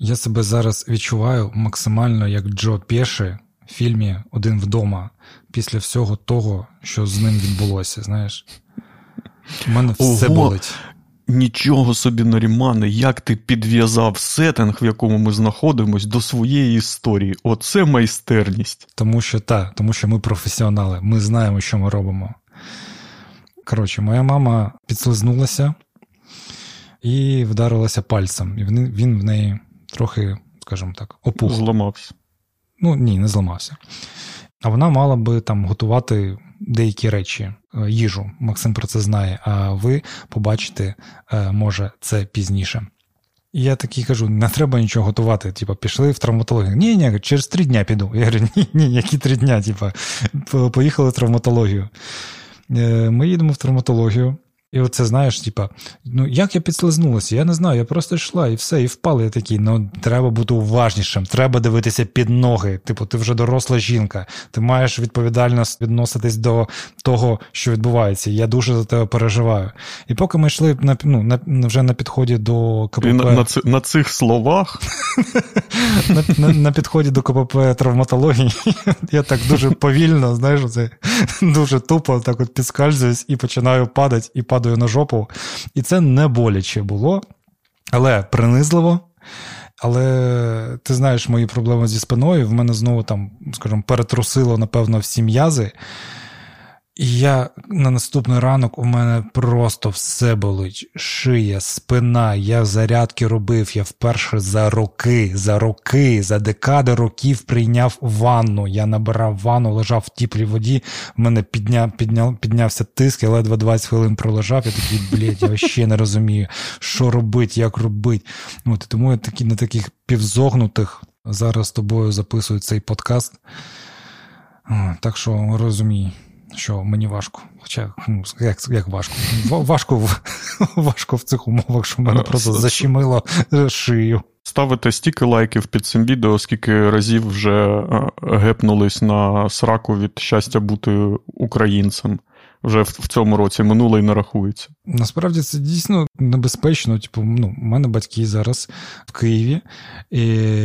Я себе зараз відчуваю максимально як Джо Пеші в фільмі Один вдома після всього того, що з ним відбулося. Знаєш, у мене все Ого! болить. Нічого собі, Нарімане, як ти підв'язав сеттинг, в якому ми знаходимось, до своєї історії. Оце майстерність. Тому що та, тому що ми професіонали, ми знаємо, що ми робимо. Коротше, моя мама підслизнулася і вдарилася пальцем. І він в неї трохи, скажімо так, опух. Зламався. Ну ні, не зламався. А вона мала би там готувати деякі речі, е, їжу. Максим про це знає, а ви побачите, е, може, це пізніше. І я такий кажу: не треба нічого готувати. Типа, пішли в травматологію. Ні, ні, через три дня піду. Я говорю, ні, ні, які три дня? Типа, поїхали в травматологію. Е, Ми їдемо в травматологію. І оце знаєш, типа, ну як я підслизнулася? Я не знаю, я просто йшла і все, і впала. Я такий, ну треба бути уважнішим, треба дивитися під ноги. Типу, ти вже доросла жінка, ти маєш відповідально відноситись до того, що відбувається. Я дуже за тебе переживаю. І поки ми йшли на ну, на вже на підході до КПП, І на, на, на цих словах на, на, підході до КПП травматології, я так дуже повільно, знаєш, це дуже тупо так от підскальзуюсь і починаю падати, і падаю на жопу. І це не боляче було, але принизливо. Але ти знаєш мої проблеми зі спиною. В мене знову там, скажімо, перетрусило, напевно, всі м'язи. Я на наступний ранок у мене просто все болить. Шия, спина. Я зарядки робив. Я вперше за роки, за роки, за декади років прийняв ванну. Я набирав ванну, лежав в теплій воді. В мене підня, підня, піднявся тиск, я ледве 20 хвилин пролежав. Я такий, блядь, я ще не розумію, що робити, як робити. От, тому я такі на таких півзогнутих зараз з тобою записую цей подкаст. Так що розумій, що мені важко. Хоча ну, як, як важко? Ва- Важко в, важко в цих умовах, що мене просто защемило шию. Ставити стільки лайків під цим відео, скільки разів вже е, гепнулись на сраку від щастя бути українцем. Вже в, в цьому році минуле і не рахується. Насправді це дійсно небезпечно. Типу, ну, у мене батьки зараз в Києві, і,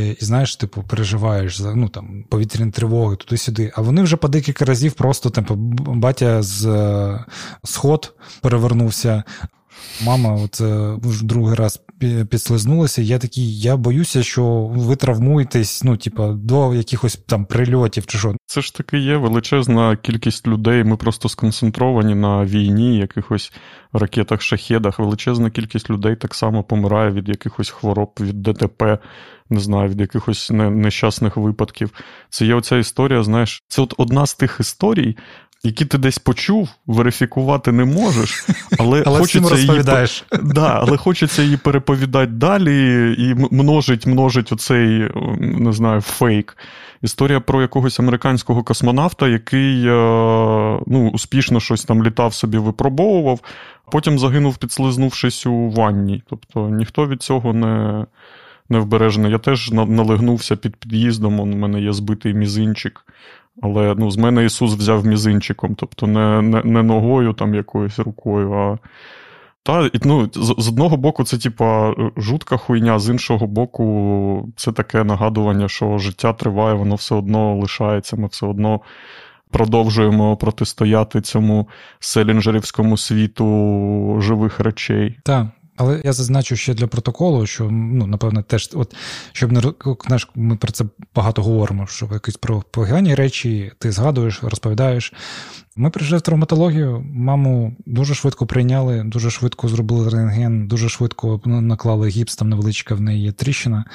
і знаєш, типу, переживаєш за ну, там, повітряні тривоги, туди-сюди. А вони вже по декілька разів просто типу, батя з е, сход перевернувся. Мама, от другий раз пі- підслизнулася. Я такий, я боюся, що ви травмуєтесь, ну, типу, до якихось там прильотів чи що. Це ж таки є величезна кількість людей. Ми просто сконцентровані на війні, якихось ракетах, шахедах. Величезна кількість людей так само помирає від якихось хвороб, від ДТП, не знаю, від якихось не- нещасних випадків. Це є оця історія, знаєш, це от одна з тих історій. Які ти десь почув, верифікувати не можеш, але, Але хочеться її. Да, але хочеться її переповідати далі і множить, множить оцей, не знаю, фейк. Історія про якогось американського космонавта, який е, ну, успішно щось там літав собі, випробовував, потім загинув, підслизнувшись у ванні. Тобто ніхто від цього не, не вбережений. Я теж на- налегнувся під під'їздом, у мене є збитий мізинчик. Але ну, з мене Ісус взяв мізинчиком, тобто не, не, не ногою там якоюсь рукою, а та, ну, з, з одного боку, це типа жутка хуйня, з іншого боку, це таке нагадування, що життя триває, воно все одно лишається, ми все одно продовжуємо протистояти цьому селінджерівському світу живих речей. Так. Але я зазначу ще для протоколу, що ну, напевне теж, от щоб не знаєш, ми про це багато говоримо, що якісь про погані речі ти згадуєш, розповідаєш. Ми прийшли в травматологію, маму дуже швидко прийняли, дуже швидко зробили рентген, дуже швидко наклали гіпс, там невеличка в неї є тріщина.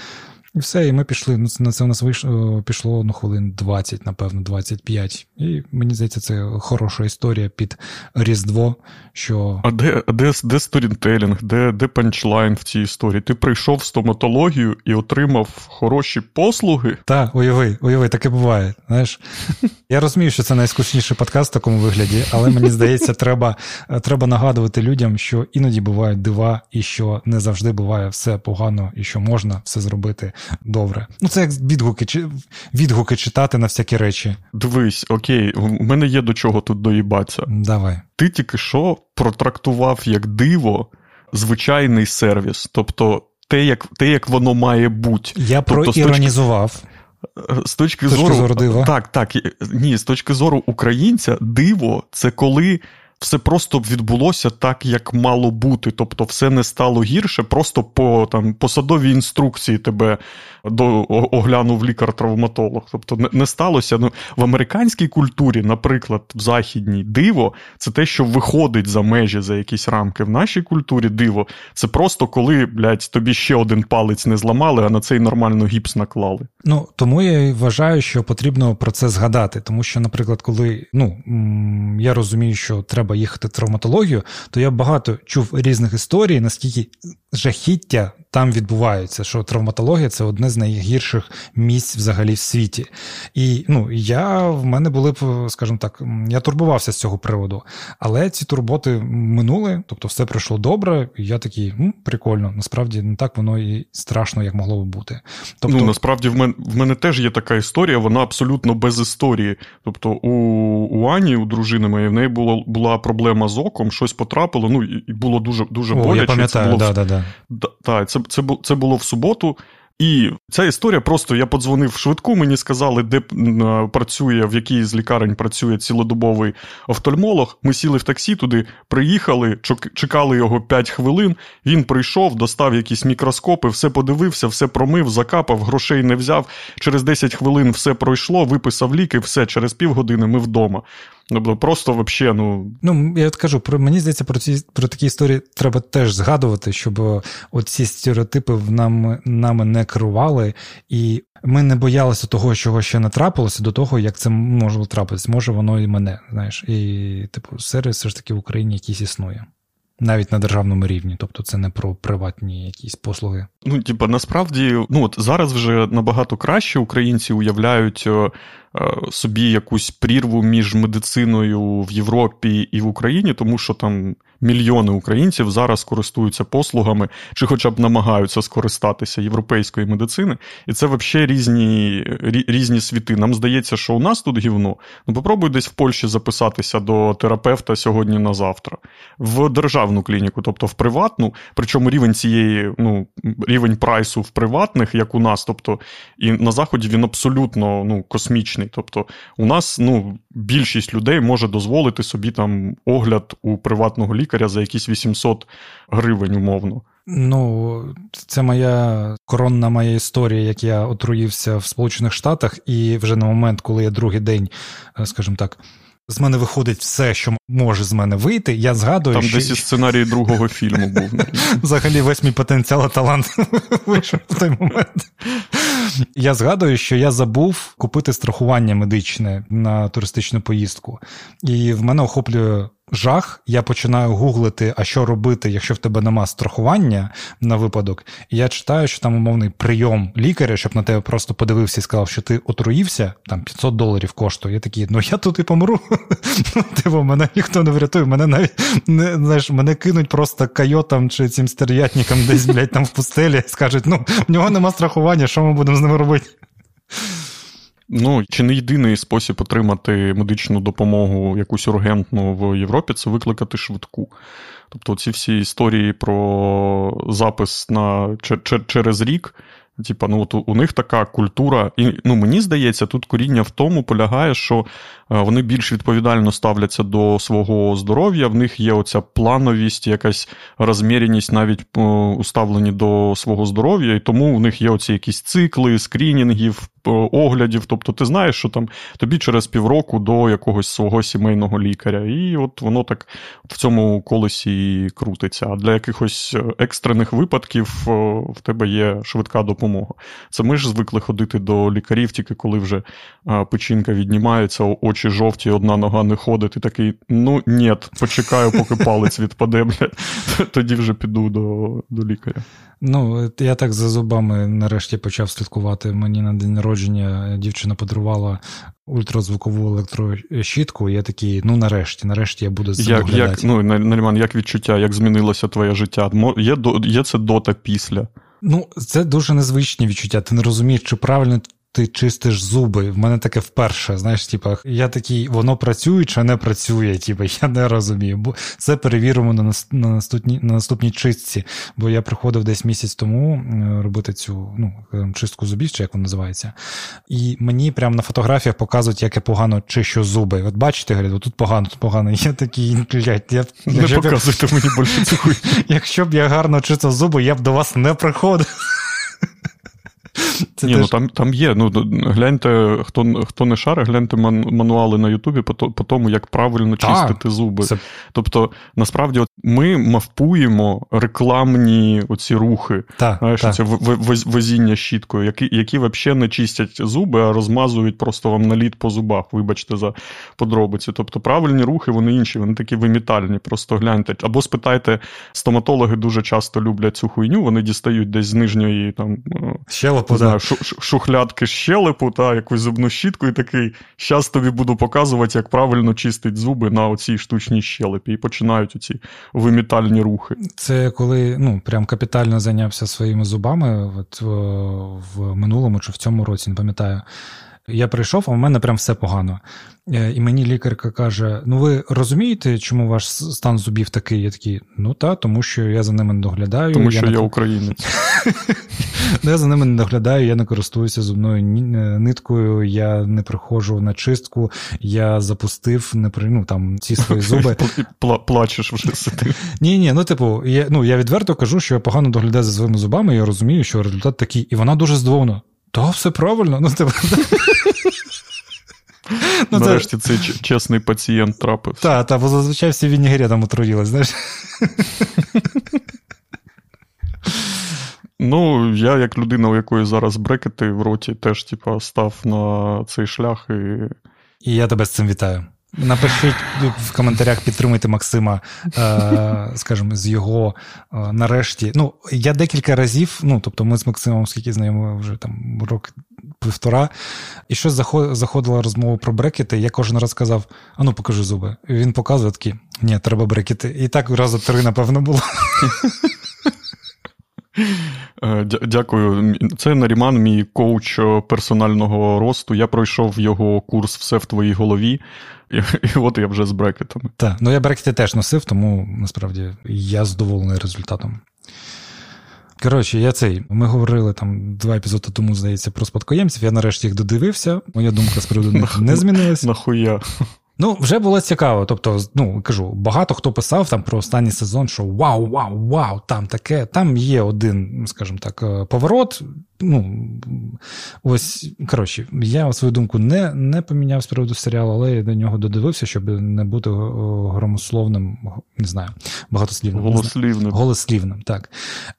І все, і ми пішли. Ну, це- на це у нас вийшло, пішло ну, хвилин 20, напевно, 25. І мені здається, це хороша історія під Різдво, що А де, де, де сторінтелінг, де, де панчлайн в цій історії? Ти прийшов в стоматологію і отримав хороші послуги. Та, уяви, уяви, таке буває. Знаєш, я розумію, що це найскучніший подкаст в такому вигляді, але мені здається, треба, треба нагадувати людям, що іноді бувають дива, і що не завжди буває все погано, і що можна все зробити добре. Ну, це як відгуки, відгуки читати на всякі речі. Дивись, окей, у мене є до чого тут доїбатися. Давай. Ти тільки що протрактував як диво звичайний сервіс. Тобто те, як те, як воно має бути. Я тобто, проіронізував. З точки, з точки зору, зору дива. Так, так. Ні, з точки зору українця, диво це коли все просто відбулося так, як мало бути. Тобто, все не стало гірше, просто по там посадовій інструкції тебе до оглянув лікар-травматолог. Тобто, не, не сталося. Ну, В американській культурі, наприклад, в західній диво це те, що виходить за межі за якісь рамки. В нашій культурі диво це просто коли, блядь, тобі ще один палець не зламали, а на цей нормально гіпс наклали. Ну тому я вважаю, що потрібно про це згадати, тому що, наприклад, коли ну я розумію, що треба треба їхати в травматологію, то я багато чув різних історій, наскільки жахіття там відбуваються, що травматологія це одне з найгірших місць взагалі в світі. І ну, я в мене були б, скажімо так, я турбувався з цього приводу, але ці турботи минули, тобто все пройшло добре, і я такий, м, прикольно, насправді не так воно і страшно, як могло би бути. Тобто, ну, насправді в мене в мене теж є така історія, вона абсолютно без історії. Тобто, у у Ані, у дружини моєї, в неї була була проблема з оком, щось потрапило, ну і було дуже дуже О, боляче. Я пам'ятаю, це було, да, да, да. Та, це, це, це було в суботу. І ця історія просто я подзвонив швидку, мені сказали, де працює, в якій з лікарень працює цілодобовий офтальмолог. Ми сіли в таксі туди, приїхали, чекали його 5 хвилин. Він прийшов, достав якісь мікроскопи, все подивився, все промив, закапав, грошей не взяв. Через 10 хвилин все пройшло, виписав ліки, все, через півгодини ми вдома. Тобто просто вообще, ну. Ну, я кажу, про мені здається, про ці про такі історії треба теж згадувати, щоб оці стереотипи в нам нами не керували, і ми не боялися того, чого ще не трапилося, до того, як це може трапитися. Може, воно і мене, знаєш. І, типу, сервіс все ж таки в Україні якийсь існує. Навіть на державному рівні, тобто це не про приватні якісь послуги. Ну, типа, насправді, ну от зараз вже набагато краще українці уявляють е, собі якусь прірву між медициною в Європі і в Україні, тому що там мільйони українців зараз користуються послугами чи хоча б намагаються скористатися європейської медицини. І це взагалі різні різні світи. Нам здається, що у нас тут гівно. Ну попробуй десь в Польщі записатися до терапевта сьогодні на завтра, в державну клініку, тобто в приватну, причому рівень цієї, ну, рівень прайсу в приватних, як у нас, тобто і на заході він абсолютно ну, космічний. Тобто, у нас ну, більшість людей може дозволити собі там огляд у приватного лікаря лікаря за якісь 800 гривень, умовно. Ну, це моя коронна моя історія, як я отруївся в Сполучених Штатах, і вже на момент, коли я другий день, е, скажімо так, з мене виходить все, що може з мене вийти. Я згадую, Там що... десь і сценарій другого фільму був. Взагалі, весь мій потенціал і талант вийшов в той момент. Я згадую, що я забув купити страхування медичне на туристичну поїздку, і в мене охоплює жах, я починаю гуглити, а що робити, якщо в тебе нема страхування на випадок. І я читаю, що там умовний прийом лікаря, щоб на тебе просто подивився і сказав, що ти отруївся, там 500 доларів коштує. Я такий, ну я тут і помру. Типу, мене ніхто не врятує, мене навіть не знаєш, мене кинуть просто койотам чи цим стерв'ятникам десь, блядь, там в пустелі скажуть, ну в нього нема страхування, що ми будемо з ними робити? Ну, чи не єдиний спосіб отримати медичну допомогу якусь ургентну в Європі це викликати швидку. Тобто, ці всі історії про запис на через рік. Типа, ну от у них така культура, і ну мені здається, тут коріння в тому полягає, що Е, вони більш відповідально ставляться до свого здоров'я. В них є оця плановість, якась розміреність навіть е, уставлені до свого здоров'я, і тому в них є оці якісь цикли, скрінінгів, оглядів. Тобто, ти знаєш, що там тобі через півроку до якогось свого сімейного лікаря. І от воно так в цьому колесі і крутиться. А для якихось екстрених випадків в тебе є швидка допомога. Це ми ж звикли ходити до лікарів, тільки коли вже печінка віднімається, очі жовті, одна нога не ходить, і такий: ну ні, почекаю, поки палець відпаде, тоді вже піду до, до лікаря. Ну, я так за зубами нарешті почав слідкувати. Мені на день народження дівчина подарувала ультразвукову електрощітку, і я такий, ну нарешті, нарешті я буду з як, як, Ну, Наріман, як відчуття, як змінилося твоє життя? Є є це до та після? Ну, це дуже незвичні відчуття. Ти не розумієш, чи правильно ти чистиш зуби. В мене таке вперше. Знаєш, типа, я такий, воно працює чи не працює, типа, я не розумію. Бо це перевіримо на на наступній на наступній чистці. Бо я приходив десь місяць тому е, робити цю ну, чистку зубів, чи як вона називається. І мені прямо на фотографіях показують, як я погано чищу зуби. От бачите, говорять, тут погано, тут погано. Я такий, блядь, я не показуйте мені більше цю хуйню. Якщо б я гарно чистив зуби, я б до вас не приходив. Це Ні, ну, теж... ну там там є. Ну, Гляньте, хто хто не шарить, гляньте мануали на Ютубі по, по тому, як правильно чистити зуби. Це... Тобто, насправді, от ми мавпуємо рекламні оці рухи, та, знаєш, та. це возіння щіткою, які які взагалі не чистять зуби, а розмазують просто вам наліт по зубах, вибачте, за подробиці. Тобто правильні рухи, вони інші, вони такі вимітальні. Просто гляньте. Або спитайте, стоматологи дуже часто люблять цю хуйню, вони дістають десь з нижньої там. Щелеп щелепу, знаю, шухлядки щелепу, та, якусь зубну щітку, і такий, щас тобі буду показувати, як правильно чистить зуби на оцій штучній щелепі. І починають оці вимітальні рухи. Це коли ну, прям капітально зайнявся своїми зубами от, в минулому чи в цьому році, не пам'ятаю. Я прийшов, а в мене прям все погано. Е, і мені лікарка каже: Ну, ви розумієте, чому ваш стан зубів такий? Я такий, ну та, тому що я за ними не доглядаю. Тому що я, я українець. Ну, я за ними не доглядаю, я не користуюся зубною е, ниткою, я не приходжу на чистку, я запустив не при, ну, там, ці свої зуби. Плачеш вже сидиш. Ні, ні, ну типу, я ну, я відверто кажу, що я погано доглядаю за своїми зубами, я розумію, що результат такий. І вона дуже здивована. Та все правильно. Ну, типу, Ну, Нарешті це... цей чесний пацієнт трапився. Так, та, бо зазвичай всі вінігрі отруїлись, знаєш. Ну, я, як людина, у якої зараз брекети в роті, теж, типа, став на цей шлях і. І я тебе з цим вітаю. Напишіть в коментарях, підтримуйте Максима, е, скажімо, з його е, нарешті. Ну, я декілька разів, ну тобто, ми з Максимом, скільки знайомі вже там рок півтора, і щось заходила розмова про брекети. Я кожен раз казав: а ну покажи зуби. І він показує такі, ні, треба брекети. І так разу три, напевно, було. Е, дякую. Це Наріман, мій коуч персонального росту. Я пройшов його курс все в твоїй голові. І, і от я вже з брекетами. Так, ну я брекети теж носив, тому насправді я задоволений результатом. Коротше, я цей. Ми говорили там два епізоди тому, здається, про спадкоємців. Я нарешті їх додивився. Моя думка з приводу них не змінилася. Нахуя? Ну, вже було цікаво. Тобто, ну кажу, багато хто писав там про останній сезон, що вау, вау, вау, там таке. Там є один, скажімо так, е, поворот. Ну, ось, коротше, я свою думку не не поміняв з приводу серіалу, але я до нього додивився, щоб не бути е, громословним, не знаю, багатослівним. Голослівним. Голослівним, так.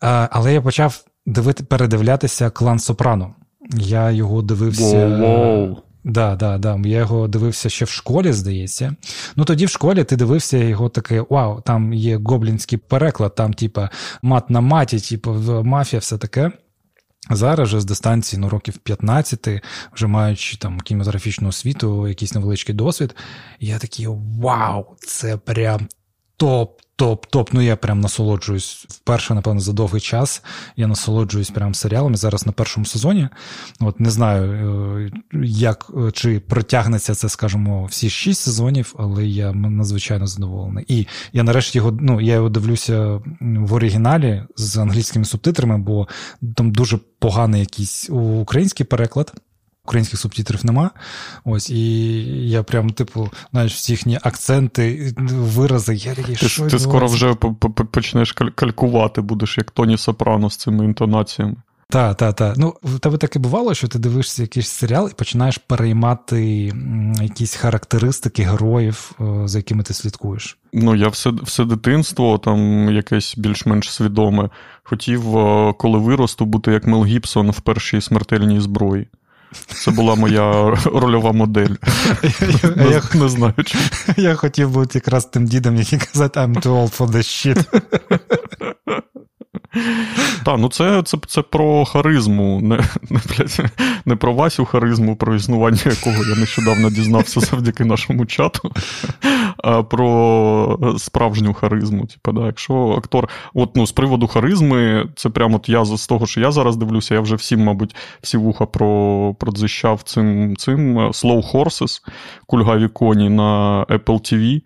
А, Але я почав дивити, передивлятися клан Сопрано. Я його дивився. Wow, Да, да, да. Я його дивився ще в школі, здається. Ну тоді в школі ти дивився його таке: вау, там є гоблінський переклад, там, типа, мат на маті, типу, мафія, все таке. Зараз же з дистанції ну, років 15, вже маючи там кінематографічну освіту, якийсь невеличкий досвід, я такий вау, це прям топ Топ-топ, ну я прям насолоджуюсь вперше, напевно, за довгий час. Я насолоджуюсь прям серіалами зараз на першому сезоні. От не знаю, е, як е, чи протягнеться це, скажімо, всі шість сезонів, але я надзвичайно задоволений. І я нарешті його ну, я його дивлюся в оригіналі з англійськими субтитрами, бо там дуже поганий якийсь український переклад українських субтитрів нема. Ось, і я прям, типу, знаєш, всі їхні акценти, вирази. Я такий, Ти, що ти скоро вже почнеш калькувати, будеш як Тоні Сопрано з цими інтонаціями. Так, так, так. Ну, в тебе таке бувало, що ти дивишся якийсь серіал і починаєш переймати якісь характеристики героїв, е, за якими ти слідкуєш. Ну, я все все дитинство, там якесь більш-менш свідоме, хотів, е, коли виросту, бути як Мел Гібсон в першій смертельній зброї. Це була моя рольова модель. Я не знаю. Я хотів бути якраз тим дідом, який казати I'm too old for this shit. Так, ну це це, це про харизму, не не, не про Васю харизму, про існування якого я нещодавно дізнався завдяки нашому чату. А про справжню харизму. Типу, да, Якщо актор, от ну, з приводу харизми, це прямо от я з того, що я зараз дивлюся, я вже всім, мабуть, всі вуха про, продзищав цим цим Slow Horses, кульгаві коні на Apple TV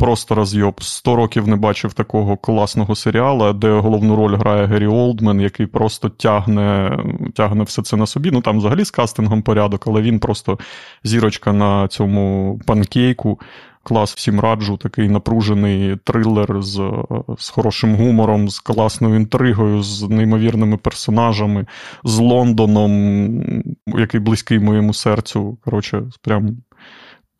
просто розйоб. Сто років не бачив такого класного серіалу, де головну роль грає Гері Олдмен, який просто тягне тягне все це на собі. Ну там взагалі з кастингом порядок, але він просто зірочка на цьому панкейку. Клас всім раджу, такий напружений трилер з з хорошим гумором, з класною інтригою, з неймовірними персонажами, з Лондоном, який близький моєму серцю. Коротше, прям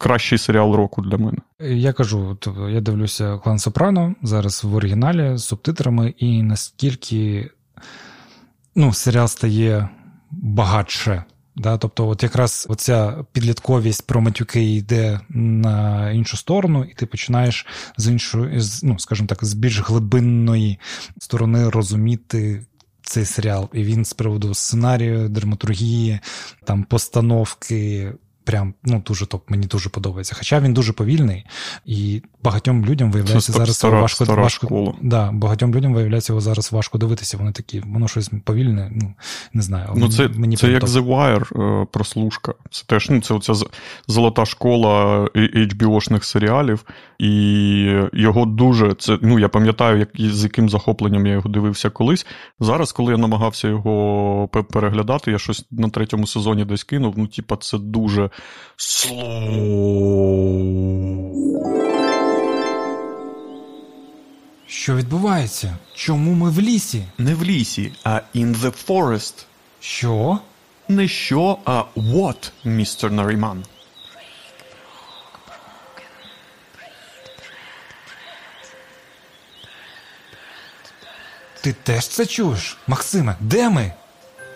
кращий серіал року для мене. Я кажу, я дивлюся клан Сопрано зараз в оригіналі з субтитрами, і наскільки ну, серіал стає багатше. Да, Тобто, от якраз оця підлітковість про матюки йде на іншу сторону, і ти починаєш з іншої, ну, скажімо так, з більш глибинної сторони розуміти цей серіал. І він з приводу сценарію, драматургії, там постановки прям ну дуже топ, мені дуже подобається. Хоча він дуже повільний, і багатьом людям виявляється зараз стара, важко стара важко школа. Да, багатьом людям виявляється його зараз важко дивитися. Вони такі, воно щось повільне, ну не знаю. Ну це мені це як. The Wire, е, прослушка. Це теж ну, це оця золота школа HBO-шних серіалів, і його дуже це. Ну я пам'ятаю, як з яким захопленням я його дивився колись. Зараз, коли я намагався його переглядати, я щось на третьому сезоні десь кинув. Ну, типа, це дуже що відбувається? Чому ми в лісі? Не в лісі, а in the forest. Що? Не що, а what, містер Наріман. Ти теж це чуєш? Максиме, де ми?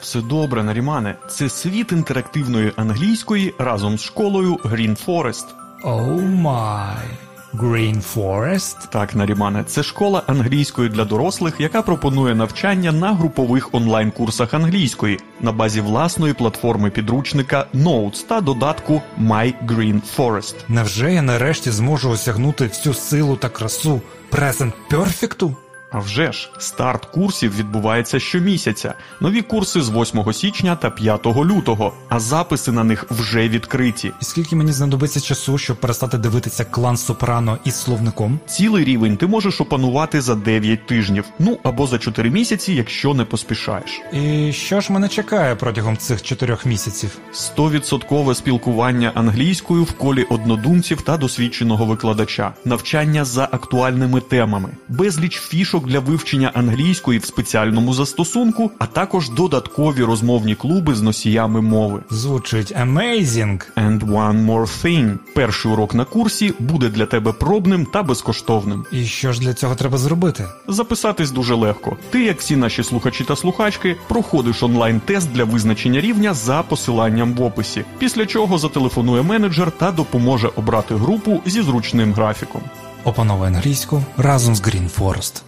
Все добре, Нарімане. Це світ інтерактивної англійської разом з школою Green Forest. Oh my. Green Forest? Так, Нарімане, це школа англійської для дорослих, яка пропонує навчання на групових онлайн-курсах англійської на базі власної платформи підручника Notes та додатку My Green Forest. Невже я нарешті зможу осягнути всю силу та красу Present Perfect у? Авжеж, старт курсів відбувається щомісяця. Нові курси з 8 січня та 5 лютого, а записи на них вже відкриті. І скільки мені знадобиться часу, щоб перестати дивитися клан Сопрано із словником? Цілий рівень ти можеш опанувати за 9 тижнів, ну або за 4 місяці, якщо не поспішаєш. І що ж мене чекає протягом цих 4 місяців? Стовідсоткове спілкування англійською в колі однодумців та досвідченого викладача, навчання за актуальними темами, безліч фішок для вивчення англійської в спеціальному застосунку, а також додаткові розмовні клуби з носіями мови. Звучить amazing! And one more thing. Перший урок на курсі буде для тебе пробним та безкоштовним. І що ж для цього треба зробити? Записатись дуже легко. Ти, як всі наші слухачі та слухачки, проходиш онлайн-тест для визначення рівня за посиланням в описі, після чого зателефонує менеджер та допоможе обрати групу зі зручним графіком. Опановуй англійську разом з Green Forest.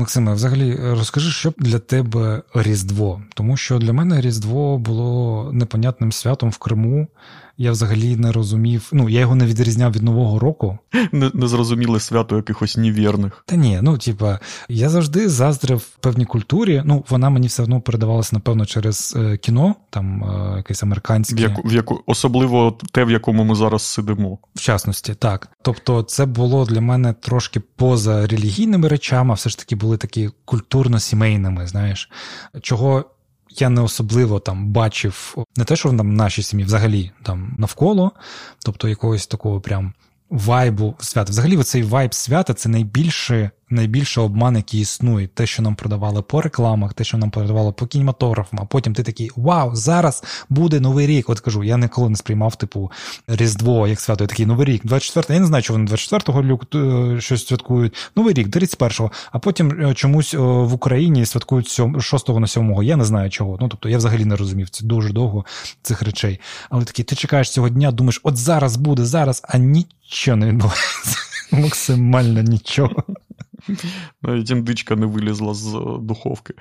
Максиме, взагалі розкажи, що для тебе Різдво? Тому що для мене Різдво було непонятним святом в Криму я взагалі не розумів. Ну, я його не відрізняв від Нового року. Не, не зрозуміли свято якихось невірних. Та ні, ну типа, я завжди заздрив певній культурі. Ну, вона мені все одно передавалася, напевно, через е, кіно, там е, якесь американське. В яку, в яку, Особливо те, в якому ми зараз сидимо. В частності, так. Тобто, це було для мене трошки поза релігійними речами, а все ж таки були такі культурно-сімейними, знаєш, чого я не особливо там бачив не те, що в нашій сім'ї взагалі там навколо, тобто якогось такого прям вайбу свята. Взагалі, цей вайб свята це найбільше найбільший обман, який існує. Те, що нам продавали по рекламах, те, що нам продавали по кінематографам, а потім ти такий Вау, зараз буде новий рік. От кажу, я ніколи не сприймав, типу, Різдво, як свято, я такий новий рік. 24 я не знаю, що вони 24-го е, щось святкують. Новий рік, 31-го, а потім е, чомусь в Україні святкують 6 на 7 Я не знаю чого. Ну тобто я взагалі не розумів це дуже довго цих речей. Але такий, ти чекаєш цього дня, думаєш, от зараз буде, зараз, а нічого не відбувається. Максимально нічого. Навіть індичка не вилізла з духовки.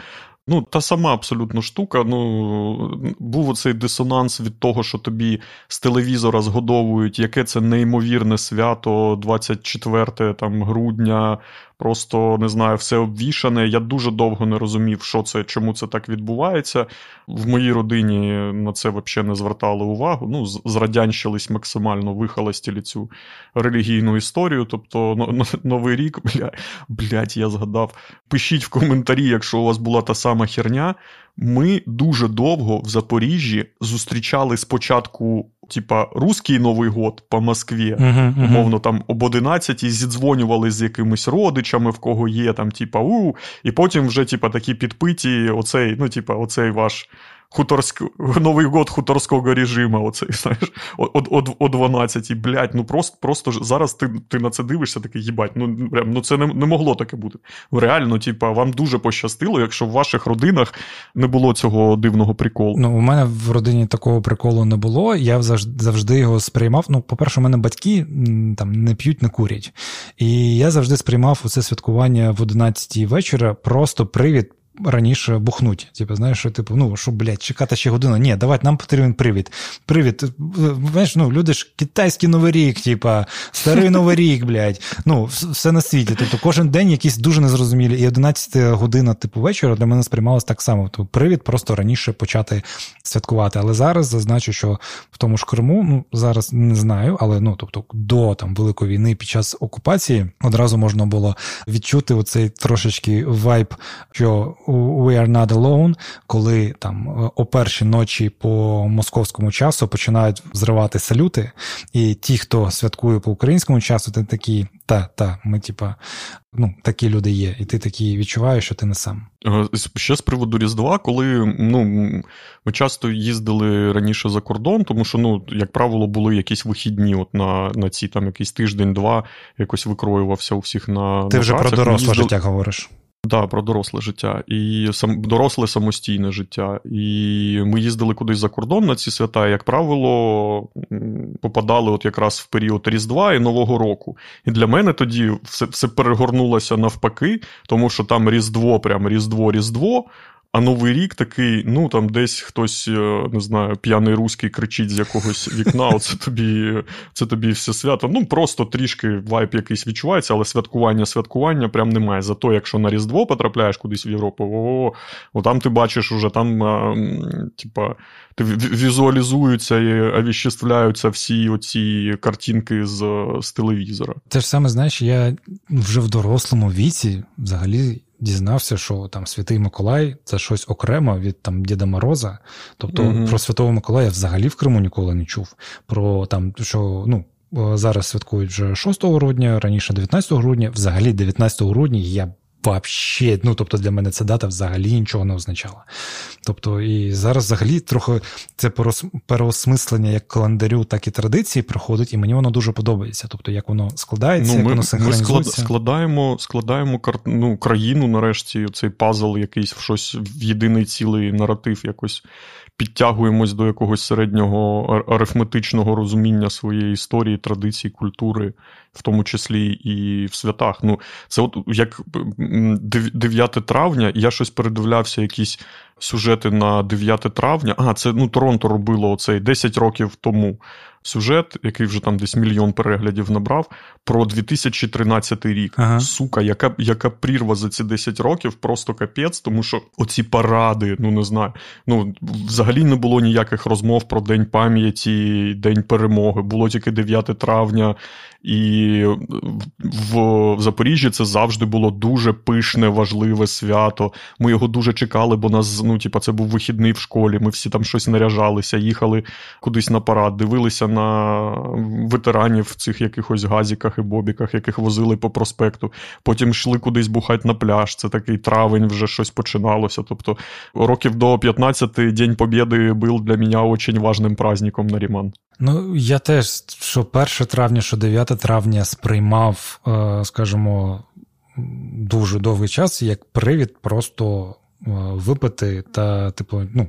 Ну, та сама абсолютно штука. Ну, Був оцей дисонанс від того, що тобі з телевізора згодовують, яке це неймовірне свято 24 там, грудня, просто не знаю, все обвішане. Я дуже довго не розумів, що це, чому це так відбувається. В моїй родині на це взагалі не звертали увагу. Ну, зрадянщились максимально, вихолостили цю релігійну історію. Тобто, новий рік, бля, блядь, я згадав. Пишіть в коментарі, якщо у вас була та сама херня. Ми дуже довго в Запоріжжі зустрічали спочатку типа Руський Новий год по Москві, uh-huh, умовно, там об 11 зідзвонювали з якимись родичами, в кого є там, типа, у, і потім вже, типа, такі підпиті, оцей, ну, типа, оцей ваш хуторськ... Новий год хуторського режиму, оцей, знаєш, о, о, 12 блядь, ну просто просто зараз ти ти на це дивишся, такий їбать, ну прям, ну це не не могло таке бути. Реально, типа, вам дуже пощастило, якщо в ваших родинах не було цього дивного приколу. Ну, у мене в родині такого приколу не було. Я завжди завжди його сприймав. Ну, по-перше, у мене батьки там не п'ють, не курять. І я завжди сприймав це святкування в 11 вечора просто привід раніше бухнуть. Типу, знаєш, що типу, ну що, блядь, чекати ще годину. Ні, давайте нам потрібен привід. Привід. Знаєш, ну, люди ж китайський новий рік, типа, старий новий рік, блядь. Ну, все на світі. Тобто кожен день якісь дуже незрозумілі. І 11 година, типу, вечора для мене сприймалось так само. Тобто привід просто раніше почати святкувати. Але зараз зазначу, що в тому ж Криму, ну зараз не знаю, але ну, тобто, до там великої війни під час окупації одразу можна було відчути оцей трошечки вайб, що We Are Not Alone, коли там е, о першій ночі по московському часу починають зривати салюти, і ті, хто святкує по українському часу, ти такі, та, та, ми, типа, ну, такі люди є, і ти такий відчуваєш, що ти не сам. Е, ще з приводу Різдва, коли ну, ми часто їздили раніше за кордон, тому що, ну, як правило, були якісь вихідні от на на ці там якийсь тиждень-два, якось викроювався у всіх на. Ти на вже працях. про доросле їздили... життя говориш. Да, про доросле життя і сам доросле самостійне життя. І ми їздили кудись за кордон на ці свята, як правило, попадали от якраз в період Різдва і Нового року. І для мене тоді все все перегорнулося навпаки, тому що там Різдво, прям Різдво, Різдво. А новий рік такий, ну там десь хтось, е, не знаю, п'яний руський кричить з якогось вікна. Оце тобі це тобі все свято. Ну просто трішки вайп якийсь відчувається, але святкування, святкування прям немає. Зато якщо на Різдво потрапляєш кудись в Європу, о, о там ти бачиш уже там, а, типа, ти візуалізуються і овіществляються всі оці картинки з, з телевізора. Те ж саме, знаєш, я вже в дорослому віці взагалі дізнався, що там Святий Миколай це щось окремо від там Діда Мороза. Тобто угу. про Святого Миколая взагалі в Криму ніколи не чув. Про там, що ну. Зараз святкують вже 6 грудня, раніше 19 грудня. Взагалі, 19 грудня я Вообще, ну тобто для мене ця дата взагалі нічого не означала. Тобто, і зараз взагалі трохи це переосмислення як календарю, так і традиції проходить, і мені воно дуже подобається. Тобто, як воно складається, ну, як ми, воно синхронізується. Ми складаємо складаємо ну, країну, нарешті, цей пазл, якийсь в щось в єдиний цілий наратив, якось підтягуємось до якогось середнього арифметичного розуміння своєї історії, традицій, культури, в тому числі і в святах. Ну, Це от як 9 травня, я щось передивлявся, якісь сюжети на 9 травня. А, це ну, Торонто робило оцей 10 років тому сюжет, який вже там десь мільйон переглядів набрав, про 2013 рік. Ага. Сука, яка яка прірва за ці 10 років, просто капець, тому що оці паради, ну не знаю. Ну, взагалі не було ніяких розмов про День пам'яті, День перемоги. Було тільки 9 травня. І в, в Запоріжжі це завжди було дуже пишне, важливе свято. Ми його дуже чекали, бо нас ну, типа, це був вихідний в школі. Ми всі там щось наряжалися, їхали кудись на парад, дивилися на ветеранів в цих якихось газіках і бобіках, яких возили по проспекту. Потім йшли кудись бухати на пляж. Це такий травень, вже щось починалося. Тобто, років до 15 День Побєди був для мене дуже важним праздником на Ріман. Ну, я теж, що 1 травня, що 9 травня сприймав, е, скажімо, дуже довгий час як привід просто е, випити та, типу, ну,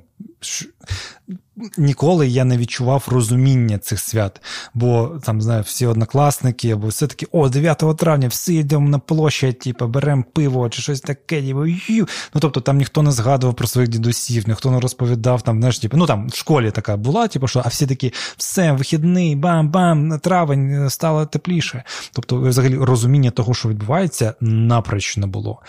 ніколи я не відчував розуміння цих свят. Бо там знаю, всі однокласники, або все таки, о, 9 травня, всі йдемо на площадь, типу, беремо пиво чи щось таке. Типу, ну тобто там ніхто не згадував про своїх дідусів, ніхто не розповідав там, знаєш, типу, ну там в школі така була, типу, що а всі такі, все, вихідний, бам-бам, травень стало тепліше. Тобто, взагалі, розуміння того, що відбувається, напроч не було.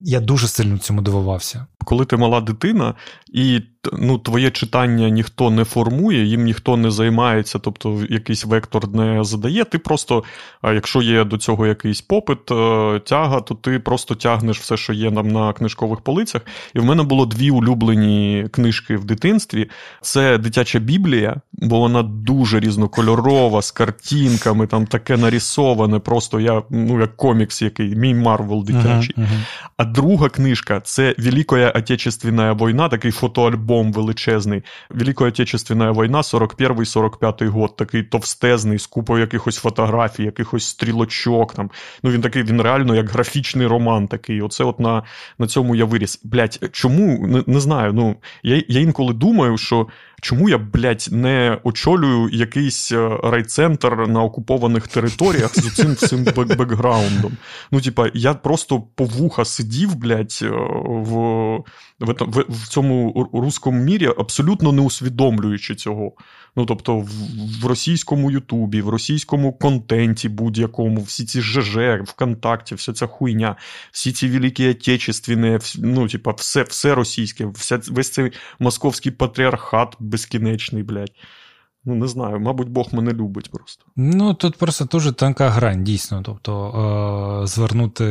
Я дуже сильно цьому дивувався. Коли ти мала дитина, і ну, твоє читання ніхто не формує, їм ніхто не займається, тобто якийсь вектор не задає. Ти просто, якщо є до цього якийсь попит, е, тяга, то ти просто тягнеш все, що є нам на книжкових полицях. І в мене було дві улюблені книжки в дитинстві: це дитяча біблія, бо вона дуже різнокольорова, з картинками, там таке нарисоване, просто я, ну, як комікс, який, мій Marvel дитячий. Uh-huh, uh-huh. А друга книжка це Велика Отечественна війна, такий фотоальбом величезний. Велика Отечественна війна, 41-45 год, такий товстезний, з купою якихось фотографій, якихось стрілочок. Там. Ну Він такий, він реально як графічний роман такий. Оце от на на цьому я виріс. Блять, чому? Не, не знаю. Ну, Я я інколи думаю, що Чому я, блядь, не очолюю якийсь е, райцентр на окупованих територіях з цим всім бекграундом? Ну, типа, я просто по вуха сидів, блядь, е, в в, в, в цьому руському мірі, абсолютно не усвідомлюючи цього. Ну, тобто, в, в російському Ютубі, в російському контенті будь-якому, всі ці ЖЖ, ВКонтакті, вся ця хуйня, всі ці великі отечественні, ну, типа, все все російське, вся, весь цей московський патріархат безкінечний, блядь. Ну, не знаю, мабуть, Бог мене любить просто. Ну, тут просто дуже тонка грань, дійсно. Тобто е- звернути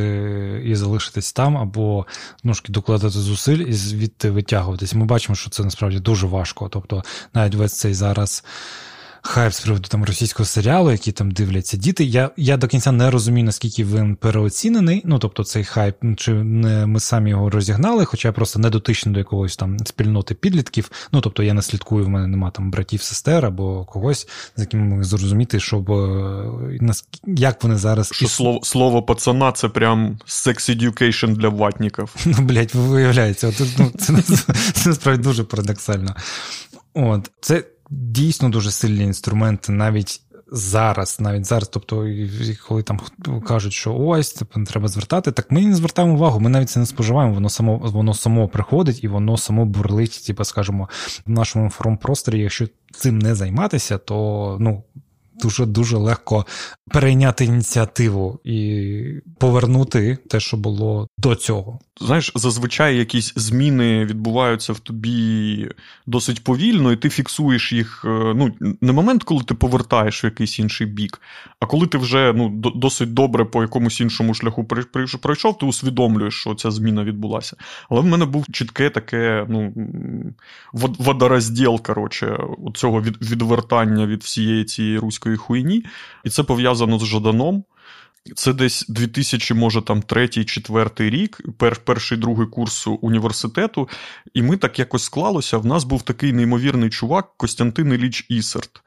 і залишитись там, або ножки докладати зусиль і звідти витягуватись. Ми бачимо, що це насправді дуже важко. Тобто, навіть весь цей зараз хайп з приводу там російського серіалу, який там дивляться діти. Я я до кінця не розумію, наскільки він переоцінений. Ну тобто, цей хайп, чи не ми самі його розігнали, хоча я просто не дотичний до якогось там спільноти підлітків. Ну тобто я не слідкую, в мене нема там братів, сестер або когось, з яким ми зрозуміти, щоб е, як вони зараз Що слово слово пацана це прям секс education для ватників. Ну, блять, виявляється, ну, це, це, це насправді дуже парадоксально. От, це дійсно дуже сильні інструменти навіть. Зараз, навіть зараз, тобто, коли там кажуть, що ось типу, треба звертати, так ми не звертаємо увагу, ми навіть це не споживаємо, воно само воно само приходить і воно само бурлить, типу, скажімо, в нашому інформпросторі. Якщо цим не займатися, то ну дуже дуже легко перейняти ініціативу і повернути те, що було до цього. Знаєш, зазвичай якісь зміни відбуваються в тобі досить повільно, і ти фіксуєш їх. Е, ну, не момент, коли ти повертаєш в якийсь інший бік, а коли ти вже ну, досить добре по якомусь іншому шляху пройшов, ти усвідомлюєш, що ця зміна відбулася. Але в мене був чітке таке ну, водорозділ, коротше, цього відвертання від всієї цієї руської хуйні. І це пов'язано з Жаданом. Це десь 2000, може там третій, четвертий рік, пер, перший другий курс університету. І ми так якось склалося. В нас був такий неймовірний чувак Костянтин Іліч Ісерт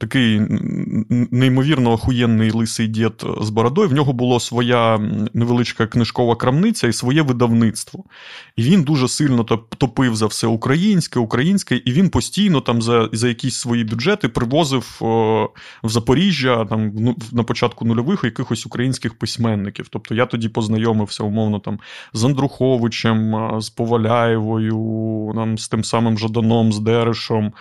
такий неймовірно охуєнний лисий дід з бородою. В нього була своя невеличка книжкова крамниця і своє видавництво. І він дуже сильно топив за все українське, українське, і він постійно там за за якісь свої бюджети привозив в Запоріжжя там ну, на початку нульових якихось українських письменників. Тобто я тоді познайомився, умовно, там з Андруховичем, з Поваляєвою, там, з тим самим Жаданом, з Дерешем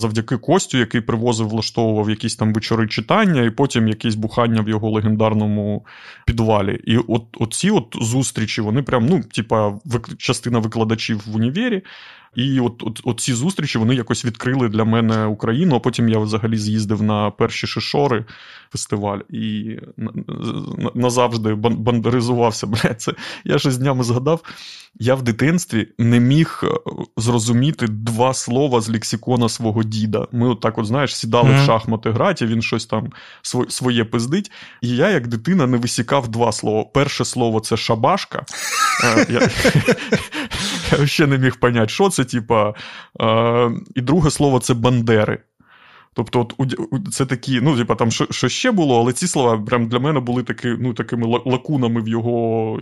завдяки Костю, який привозив, влаштовував якісь там вечори читання, і потім якісь бухання в його легендарному підвалі. І от оці от зустрічі, вони прям, ну, типа, частина викладачів в універі. І от, от, от ці зустрічі вони якось відкрили для мене Україну. А потім я взагалі з'їздив на перші шишори фестиваль і назавжди бандеризувався. Бля, це я щось днями згадав. Я в дитинстві не міг е, зрозуміти два слова з лексикона свого діда. Ми от так, от знаєш, сідали mm-hmm. в шахмати граті, він щось там своє пиздить. І я, як дитина, не висікав два слова. Перше слово це шабашка. Е, я ще не міг поняти, що це, типа. І друге слово це бандери. Тобто, от це такі, ну, типа, там що, що ще було, але ці слова прям для мене були такі, ну, такими лакунами в його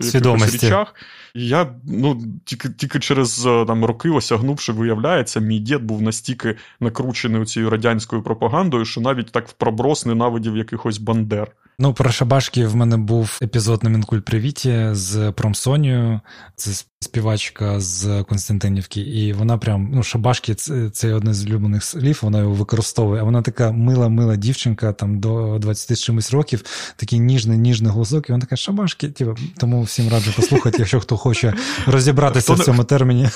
речах. І я ну, тільки тільки через е, там, роки осягнувши, виявляється, мій дід був настільки накручений цією радянською пропагандою, що навіть так в проброс ненавидів якихось бандер. Ну, про Шабашки в мене був епізод на Мінкуль Привіті з Промсонією. Це співачка з Константинівки, і вона прям ну, Шабашки це, це одне з улюблених слів, вона його використовує. А вона така мила-мила дівчинка там до 20 чимось років, такий ніжний, ніжний голосок, і вона така Шабашки. Типу, тому всім раджу послухати, якщо хто хоче розібратися в цьому терміні.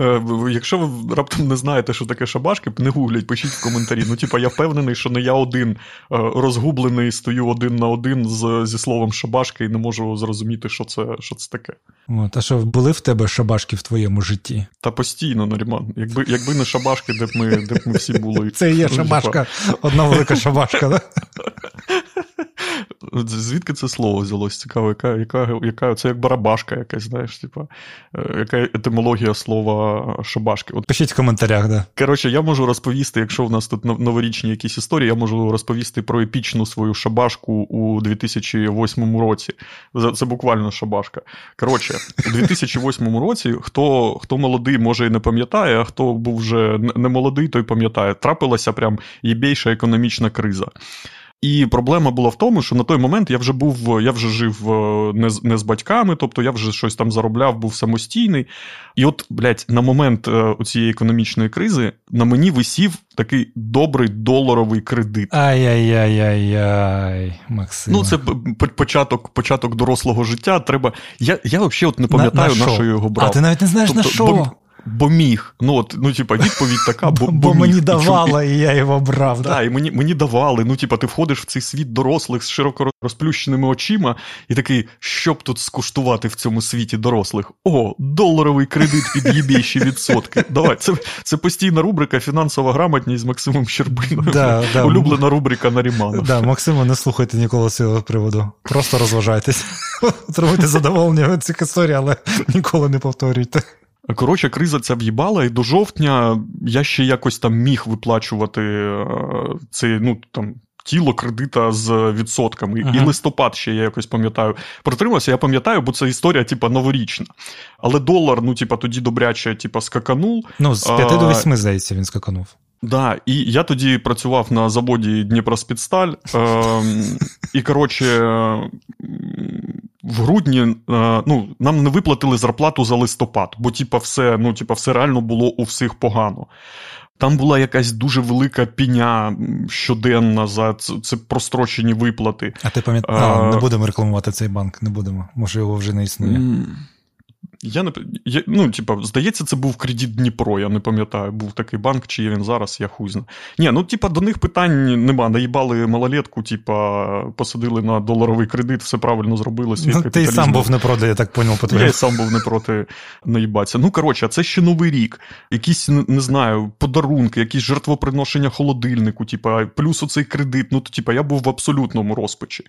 Е, якщо ви раптом не знаєте, що таке шабашки, не гуглять, пишіть в коментарі. Ну, типа, я впевнений, що не я один е, розгублений, стою один на один з, зі словом шабашки і не можу зрозуміти, що це що це таке. От, А що були в тебе шабашки в твоєму житті? Та постійно, Наріман. Якби якби не шабашки, де б ми де б ми всі були. Це є ну, шабашка, одна велика шабашка, так? Звідки це слово взялось? Цікаво, яка, яка, яка це як барабашка якась, знаєш, типа, е, яка етимологія слова шабашки? От. Пишіть в коментарях, да. Коротше, я можу розповісти, якщо в нас тут новорічні якісь історії, я можу розповісти про епічну свою шабашку у 2008 році. Це буквально шабашка. Коротше, у 2008 році хто хто молодий, може і не пам'ятає, а хто був вже не молодий, той пам'ятає. Трапилася прям єбейша економічна криза. І проблема була в тому, що на той момент я вже був, я вже жив е, не з не з батьками, тобто я вже щось там заробляв, був самостійний. І от, блядь, на момент е, цієї економічної кризи на мені висів такий добрий доларовий кредит. Ай-яй-яй-яй-яй, Максим. Ну, це початок початок дорослого життя. Треба. Я я взагалі от не пам'ятаю, на, на, на що його брав. А ти навіть не знаєш тобто, на що? Бо... Бо міг. Ну, от, ну, типа, відповідь така, бо, бо, бо міг. мені давали, і я його брав. Так, да, і мені мені давали. Ну, типа, ти входиш в цей світ дорослих з широко розплющеними очима, і такий, що б тут скуштувати в цьому світі дорослих? О, доларовий кредит під єбійші відсотки. Давай, це це постійна рубрика Фінансова грамотність з Максимом Щербиною. Да, да. Улюблена рубрика Нарімана. Да, Максима, не слухайте ніколи цього приводу. Просто розважайтесь. Зробите задоволення від цих історій, але ніколи не повторюйте. Коротше, криза ця в'їбала, і до жовтня я ще якось там міг виплачувати е, цей, ну там. Тіло кредита з відсотками. Ага. І листопад ще я якось пам'ятаю. Протримався, я пам'ятаю, бо це історія, типа, новорічна. Але долар, ну, типа, тоді добряче, типа, скаканув. Ну, з 5 а, до 8, здається, він скаканув. Да, і я тоді працював на заводі Дніпроспідсталь. Е, і, коротше, в грудні е, ну, нам не виплатили зарплату за листопад, бо типа, все ну, типа, все реально було у всіх погано. Там була якась дуже велика піня щоденна за це прострочені виплати. А ти пам'ятаєш, не будемо рекламувати цей банк, не будемо. Може, його вже не існує. Я не я, ну, типа, здається, це був кредит Дніпро. Я не пам'ятаю, був такий банк, чи є він зараз, я хуй знаю. Ні, ну типа, до них питань нема. Наїбали малолетку, типа, посадили на доларовий кредит, все правильно зробили. Ну, Ти сам був не проти, я так поняв, по Я сам був не проти наїбатися. Ну, коротше, а це ще новий рік. Якісь, не знаю, подарунки, якісь жертвоприношення холодильнику, типа, плюс оцей кредит. Ну, то, типа, я був в абсолютному розпачі.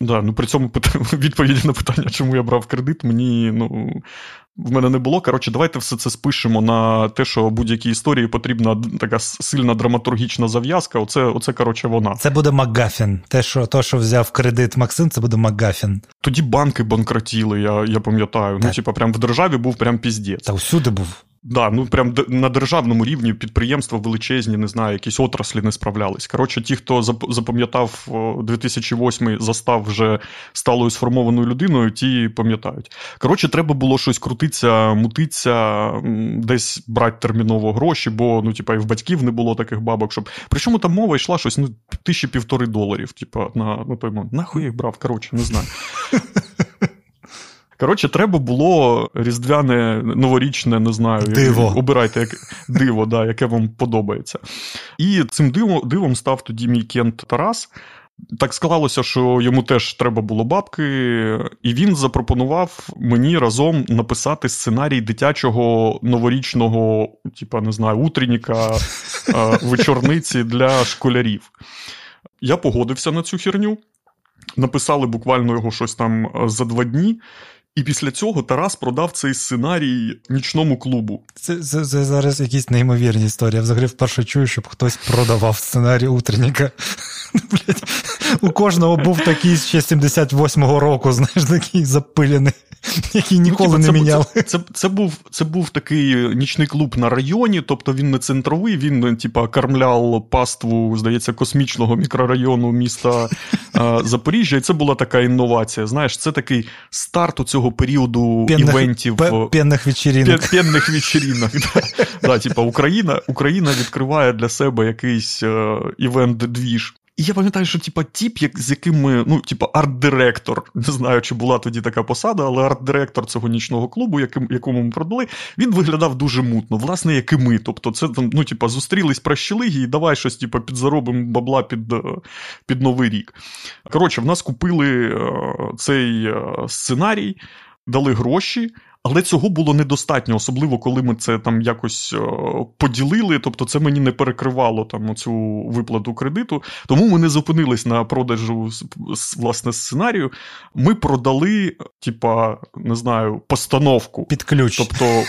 Да, ну при цьому відповіді на питання, чому я брав кредит, мені ну, в мене не було. Коротше, давайте все це спишемо на те, що будь-якій історії потрібна така сильна драматургічна зав'язка. Оце, оце коротше, вона. Це буде Макгафін. Те, що то, що взяв кредит Максим, це буде Макгафін. Тоді банки банкротіли, я я пам'ятаю. Ну, так. Ну, типа, прям в державі був прям піздець. Та всюди був. Да, ну прям на державному рівні підприємства величезні, не знаю, якісь отраслі не справлялись. Коротше, ті, хто запам'ятав 2008 застав вже сталою сформованою людиною, ті пам'ятають. Коротше, треба було щось крутитися, мутитися, десь брати терміново гроші, бо ну, типа, і в батьків не було таких бабок, щоб. Причому там мова йшла щось ну, тисячі півтори доларів. Типа, на на той момент. Нахуй їх брав, коротше, не знаю. Коротше, треба було різдвяне, новорічне, не знаю, диво. обирайте як диво, да, яке вам подобається. І цим дивом, дивом став тоді мій кент Тарас. Так склалося, що йому теж треба було бабки, і він запропонував мені разом написати сценарій дитячого новорічного, типа, не знаю, утренніка вечорниці для школярів. Я погодився на цю херню. Написали буквально його щось там за два дні. І після цього Тарас продав цей сценарій нічному клубу. Це це, це зараз якісь неймовірні історії. Я взагалі вперше чую, щоб хтось продавав сценарій утренніка. У кожного був такий ще 78-го року, знаєш, такий запилений, який ну, ніколи ну, типу, не міняли. Це, це, це, був це був такий нічний клуб на районі, тобто він не центровий, він, типа, кормляв паству, здається, космічного мікрорайону міста Запоріжжя. І це була така інновація. Знаєш, це такий старт у цього періоду пенних, івентів. Пенних вечірінок. Пенних вечірінок. Да. Да, типа, Україна Україна відкриває для себе якийсь е, івент-двіж. І я пам'ятаю, що типа тіп, як, з яким ми, ну, типа, арт-директор, не знаю, чи була тоді така посада, але арт-директор цього нічного клубу, яким, якому ми продали, він виглядав дуже мутно, власне, як і ми. Тобто, це там, ну, типа, зустрілись прощелиги і давай щось, типа, підзаробимо бабла під е, під Новий рік. Коротше, в нас купили е, цей е, сценарій, дали гроші. Але цього було недостатньо, особливо коли ми це там якось е, поділили. Тобто, це мені не перекривало там цю виплату кредиту. Тому ми не зупинились на продажу власне сценарію. Ми продали, типа, не знаю, постановку під ключ. Тобто,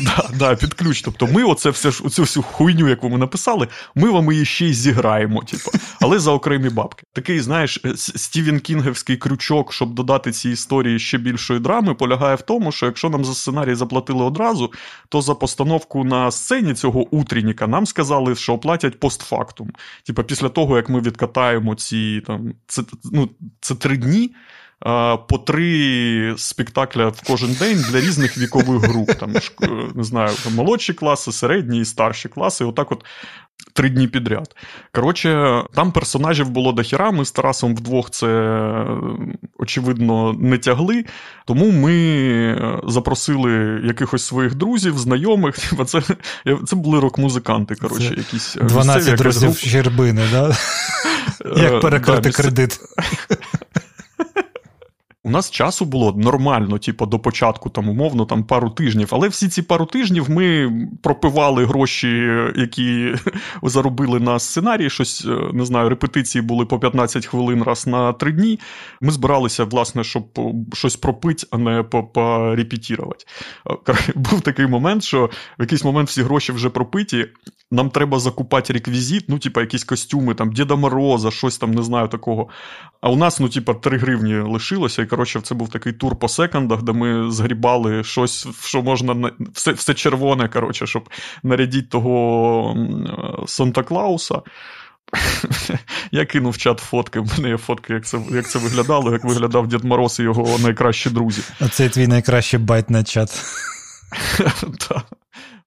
да, да, під ключ. Тобто, ми оце все ж оцю всю хуйню, яку ми написали, ми вам її ще й зіграємо, типу, але за окремі бабки. Такий, знаєш, е, Стівен Кінгівський крючок, щоб додати цій історії ще більшої драми, полягає в тому, що якщо нам за сценарій заплатили одразу, то за постановку на сцені цього утрінніка нам сказали, що оплатять постфактум. Типа, після того, як ми відкатаємо ці там це, ну, це три дні. По три спектакля в кожен день для різних вікових груп. Там не знаю, молодші класи, середні і старші класи. Отак, от три дні підряд. Коротше, там персонажів було до хіра, Ми з Тарасом вдвох це очевидно не тягли. Тому ми е, запросили якихось своїх друзів, знайомих. Це це були рок-музиканти. коротше, якісь 12 місцеві, друзів Щербини, да? Е, Як перекрити кредит? У нас часу було нормально, типу, до початку, там, умовно, там пару тижнів. Але всі ці пару тижнів ми пропивали гроші, які заробили на сценарії. Щось е, не знаю, репетиції були по 15 хвилин раз на три дні. Ми збиралися, власне, щоб щось пропити, а не порепетірувати. Е, був такий момент, що в якийсь момент всі гроші вже пропиті. Нам треба закупати реквізит, ну, типа, якісь костюми, там, Діда Мороза, щось там, не знаю такого. А у нас, ну, типа, 3 гривні лишилося. І коротше, це був такий тур по секондах, де ми згрібали щось, що можна все все червоне, коротше, щоб нарядити того Санта Клауса. Я кинув в чат фотки. В мене є фотки, як це як це виглядало, як виглядав Дід Мороз і його найкращі друзі. А це твій найкращий bait на чат.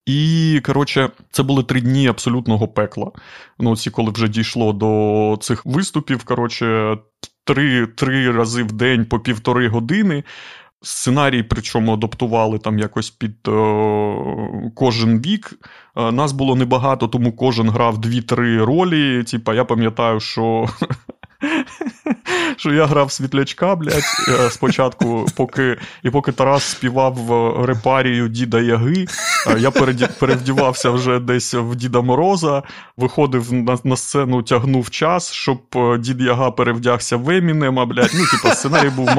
І, коротше, це були три дні абсолютного пекла. Ну, ці, коли вже дійшло до цих виступів, коротше, три три рази в день по півтори години. Сценарій, причому адаптували там якось під о, кожен вік. Нас було небагато, тому кожен грав дві-три ролі. Типа, я пам'ятаю, що що я грав світлячка, блядь, е, спочатку, поки і поки Тарас співав репарію Діда Яги, е, я перевдівався вже десь в Діда Мороза, виходив на на сцену, тягнув час, щоб е, Дід Яга перевдягся в Емінема, блядь. Ну, типу, сценарій був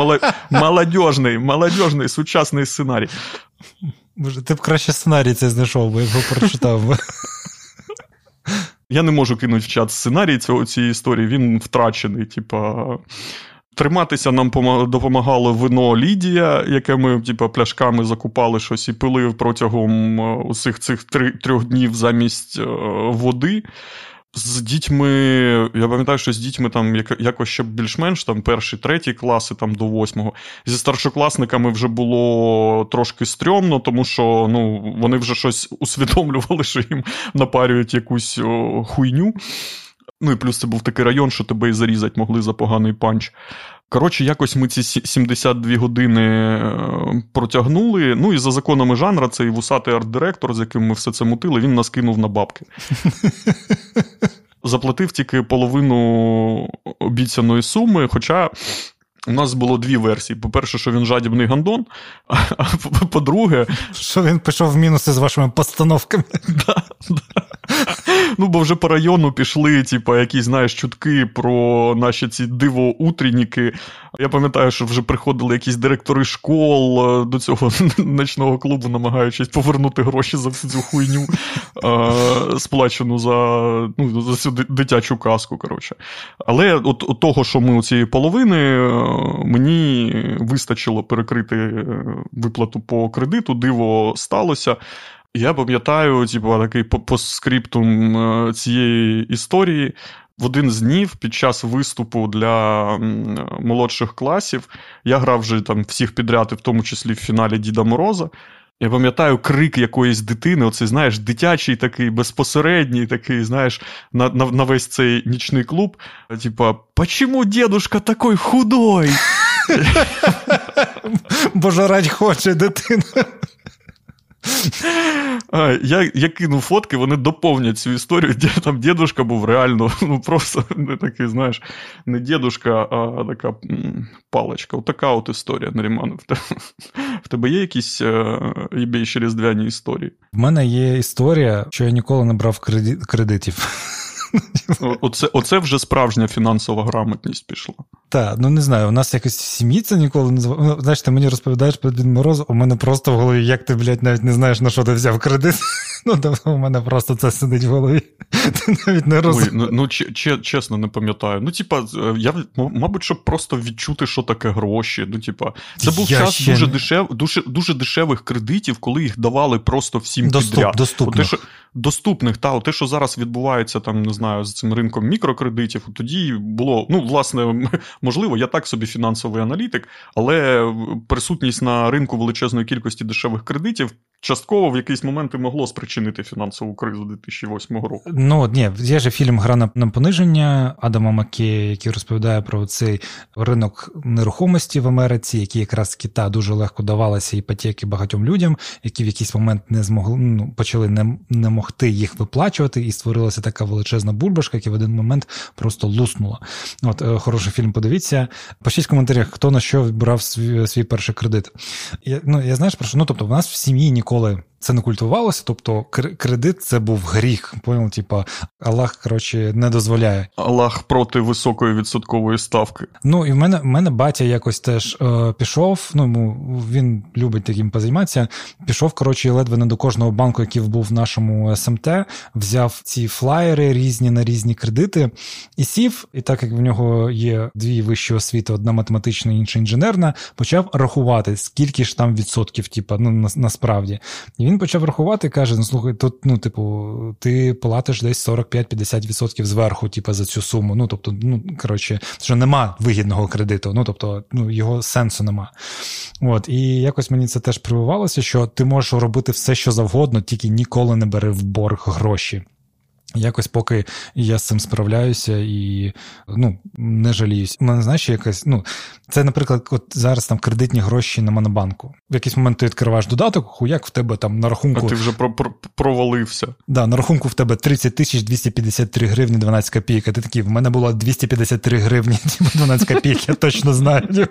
молодіжний, молодіжний, сучасний сценарій. Може, ти б краще сценарій цей знайшов, бо його прочитав. Я не можу кинути в чат сценарій цього, цієї історії, він втрачений. Типа. Триматися нам допомагало вино Лідія, яке ми типа, пляшками закупали щось і пили протягом е, усіх цих трьох днів замість е, води. З дітьми, я пам'ятаю, що з дітьми там якось ще більш-менш там перші, треті класи там до восьмого. Зі старшокласниками вже було трошки стрьомно, тому що ну, вони вже щось усвідомлювали, що їм напарюють якусь о, хуйню. Ну і плюс це був такий район, що тебе і зарізати могли за поганий панч. Коротше, якось ми ці 72 години е, протягнули. Ну і за законами жанра, цей вусатий арт-директор, з яким ми все це мутили, він нас кинув на бабки. Заплатив тільки половину обіцяної суми. Хоча у нас було дві версії. По-перше, що він жадібний гандон, а по-друге, що він пішов в мінуси з вашими постановками. Да, да. Ну, бо вже по району пішли, типу, якісь, знаєш, чутки про наші ці диво-утренніки. Я пам'ятаю, що вже приходили якісь директори школ е, до цього ночного клубу, намагаючись повернути гроші за всю цю хуйню, е, сплачену за ну, за цю дитячу казку. коротше. Але от, от того, що ми у цієї половини, е, мені вистачило перекрити виплату по кредиту, диво сталося. Я пам'ятаю, типу, такий постскриптум е, цієї історії. В один з днів під час виступу для молодших класів я грав вже там всіх підряд, в тому числі в фіналі Діда Мороза. Я пам'ятаю крик якоїсь дитини, оцей, знаєш, дитячий такий, безпосередній, такий, знаєш, на на, на весь цей нічний клуб. Типа, почему дедушка такий худой? Бо жарать хоче дитина. Я я кинув фотки, вони доповнять цю історію. Де там дідушка був реально, ну просто не такий, знаєш, не дідушка, а така паличка. Отака от історія, Наріман. В тебе є якісь єбейші різдвяні історії? В мене є історія, що я ніколи не брав кредитів. Оце оце вже справжня фінансова грамотність пішла. Так, ну не знаю, у нас якось в сім'ї це ніколи не Ну, Знаєш, ти мені розповідаєш про Дід Мороз, у мене просто в голові, як ти, блядь, навіть не знаєш, на що ти взяв кредит. Ну, тобто у мене просто це сидить в голові. Ти навіть не розумієш. Ну, ну чесно, не пам'ятаю. Ну, типа, е, я, мабуть, щоб просто відчути, що таке гроші. Ну, типа, це був я час дуже, дешев, дуже дуже дешевих кредитів, коли їх давали просто всім Доступ, підряд. Доступних. Те, що, доступних, та, те, що зараз відбувається, там, не знаю, з цим ринком мікрокредитів, тоді було, ну, власне, можливо, я так собі фінансовий аналітик, але присутність на ринку величезної кількості дешевих кредитів частково в якийсь момент і могло спричинити фінансову кризу 2008 року. Ну ні, є ж фільм Гра на, на пониження Адама Маккея, який розповідає про цей ринок нерухомості в Америці, який якраз Кита дуже легко давалися іпотеки багатьом людям, які в якийсь момент не змогли ну, почали не, не могти їх виплачувати, і створилася така величезна бульбашка, яка в один момент просто луснула. От е, хороший фільм. Подивіться. Пишіть в коментарях, хто на що брав свій, свій перший кредит. Я, Ну я знаєш про що? Ну тобто, в нас в сім'ї ніколи ніколи це не культувалося, тобто кредит це був гріх. Понял? Типа Аллах коротше, не дозволяє. Аллах проти високої відсоткової ставки. Ну і в мене в мене батя якось теж е, пішов. Ну він любить таким позайматися. Пішов, коротше, ледве не до кожного банку, який був в нашому СМТ, взяв ці флаєри різні на різні кредити і сів. І так як в нього є дві вищі освіти: одна математична, інша інженерна, почав рахувати, скільки ж там відсотків, типа, ну на, насправді. І він почав рахувати каже: ну слухай, тут, ну, типу, ти платиш десь 45-50% зверху, типу, за цю суму. Ну, тобто, ну, коротше, що нема вигідного кредиту, ну, тобто, ну, його сенсу нема. От, І якось мені це теж прививалося, що ти можеш робити все, що завгодно, тільки ніколи не бери в борг гроші. Якось поки я з цим справляюся і ну, не жаліюсь. У мене знаєш, якась, ну, це, наприклад, от зараз там кредитні гроші на Монобанку. В якийсь момент ти відкриваєш додаток, хуяк в тебе там на рахунку. А ти вже про, про, провалився. Да, на рахунку в тебе 30 тисяч 253 гривні 12 копійок. А ти такий, в мене було 253 гривні 12 копійок, я точно знаю.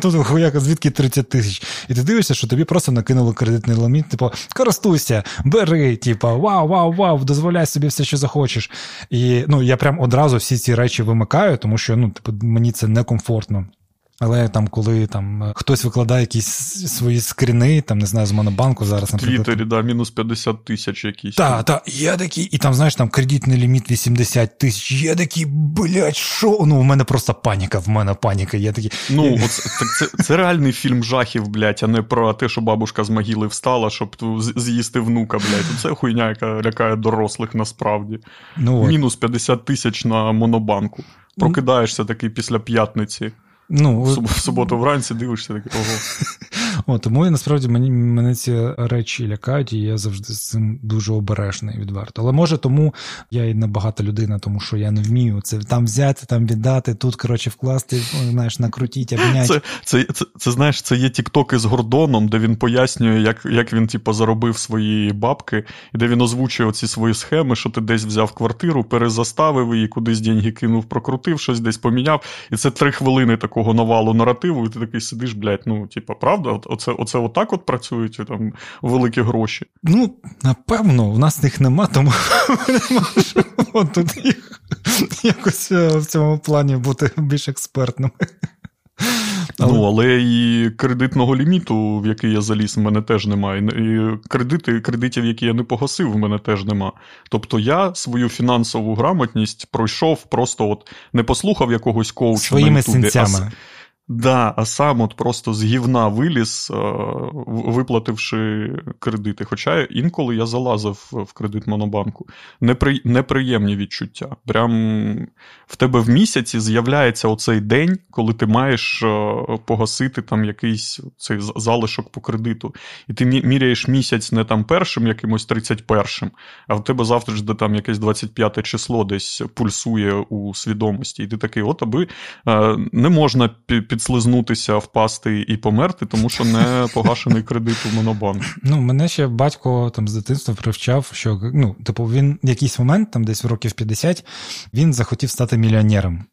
Тут хуяка, звідки 30 тисяч. І ти дивишся, що тобі просто накинули кредитний ліміт, типу, користуйся, бери, типу, вау, вау, вау, дозволяй собі все, що захочеш. І ну, я прям одразу всі ці речі вимикаю, тому що ну, типу, мені це некомфортно. Але там, коли там е, хтось викладає якісь свої скріни, там не знаю, з монобанку зараз наприклад. Твіттері, да, мінус 50 тисяч якісь. Так, так, є такі, і там, знаєш, там кредитний ліміт 80 тисяч. Є такі, блядь, що? Ну, у мене просто паніка, в мене паніка. Є такі. Ну, от, це, це це, реальний фільм жахів, блядь, а не про те, що бабушка з могили встала, щоб з'їсти внука, блядь. Це хуйня, яка лякає дорослих насправді. Ну, Мінус 50 тисяч на монобанку. Прокидаєшся такий після п'ятниці. Ну, В суботу вранці дивишся таке. ого. О, Тому насправді мені мене ці речі лякають, і я завжди з цим дуже обережний відверто. Але може тому я і небагата людина, тому що я не вмію це там взяти, там віддати, тут коротше вкласти, знаєш, накрутіть, обняти. Це, це, це, це знаєш, це є тіктоки з Гордоном, де він пояснює, як як він типу, заробив свої бабки, і де він озвучує оці свої схеми, що ти десь взяв квартиру, перезаставив її, кудись деньги кинув, прокрутив, щось десь поміняв. І це три хвилини такого навалу наративу, і ти такий сидиш, блядь, ну, типу, правда? Оце оце отак от працюють там великі гроші? Ну, напевно, в нас їх нема, тому ми не можемо тут їх якось е, в цьому плані бути більш експертними. Але... Ну, але і кредитного ліміту, в який я заліз, в мене теж немає. І кредити, кредитів, які я не погасив, в мене теж нема. Тобто я свою фінансову грамотність пройшов, просто от не послухав якогось коуча Своїми на Ютубі, а Да, а сам от просто з гівна виліз, е, виплативши кредити. Хоча інколи я залазив в кредит Монобанку. Непри... Неприємні відчуття. Прям в тебе в місяці з'являється оцей день, коли ти маєш е, погасити там якийсь цей залишок по кредиту. І ти міряєш місяць не там першим, якимось 31-м, а в тебе завтра ж де там якесь 25 число десь пульсує у свідомості. І ти такий, от аби е, не можна під підслизнутися, впасти і померти, тому що не погашений кредит у монобанк. Ну, мене ще батько там з дитинства привчав, що ну, типу, він в якийсь момент, там десь в років 50, він захотів стати мільйонером.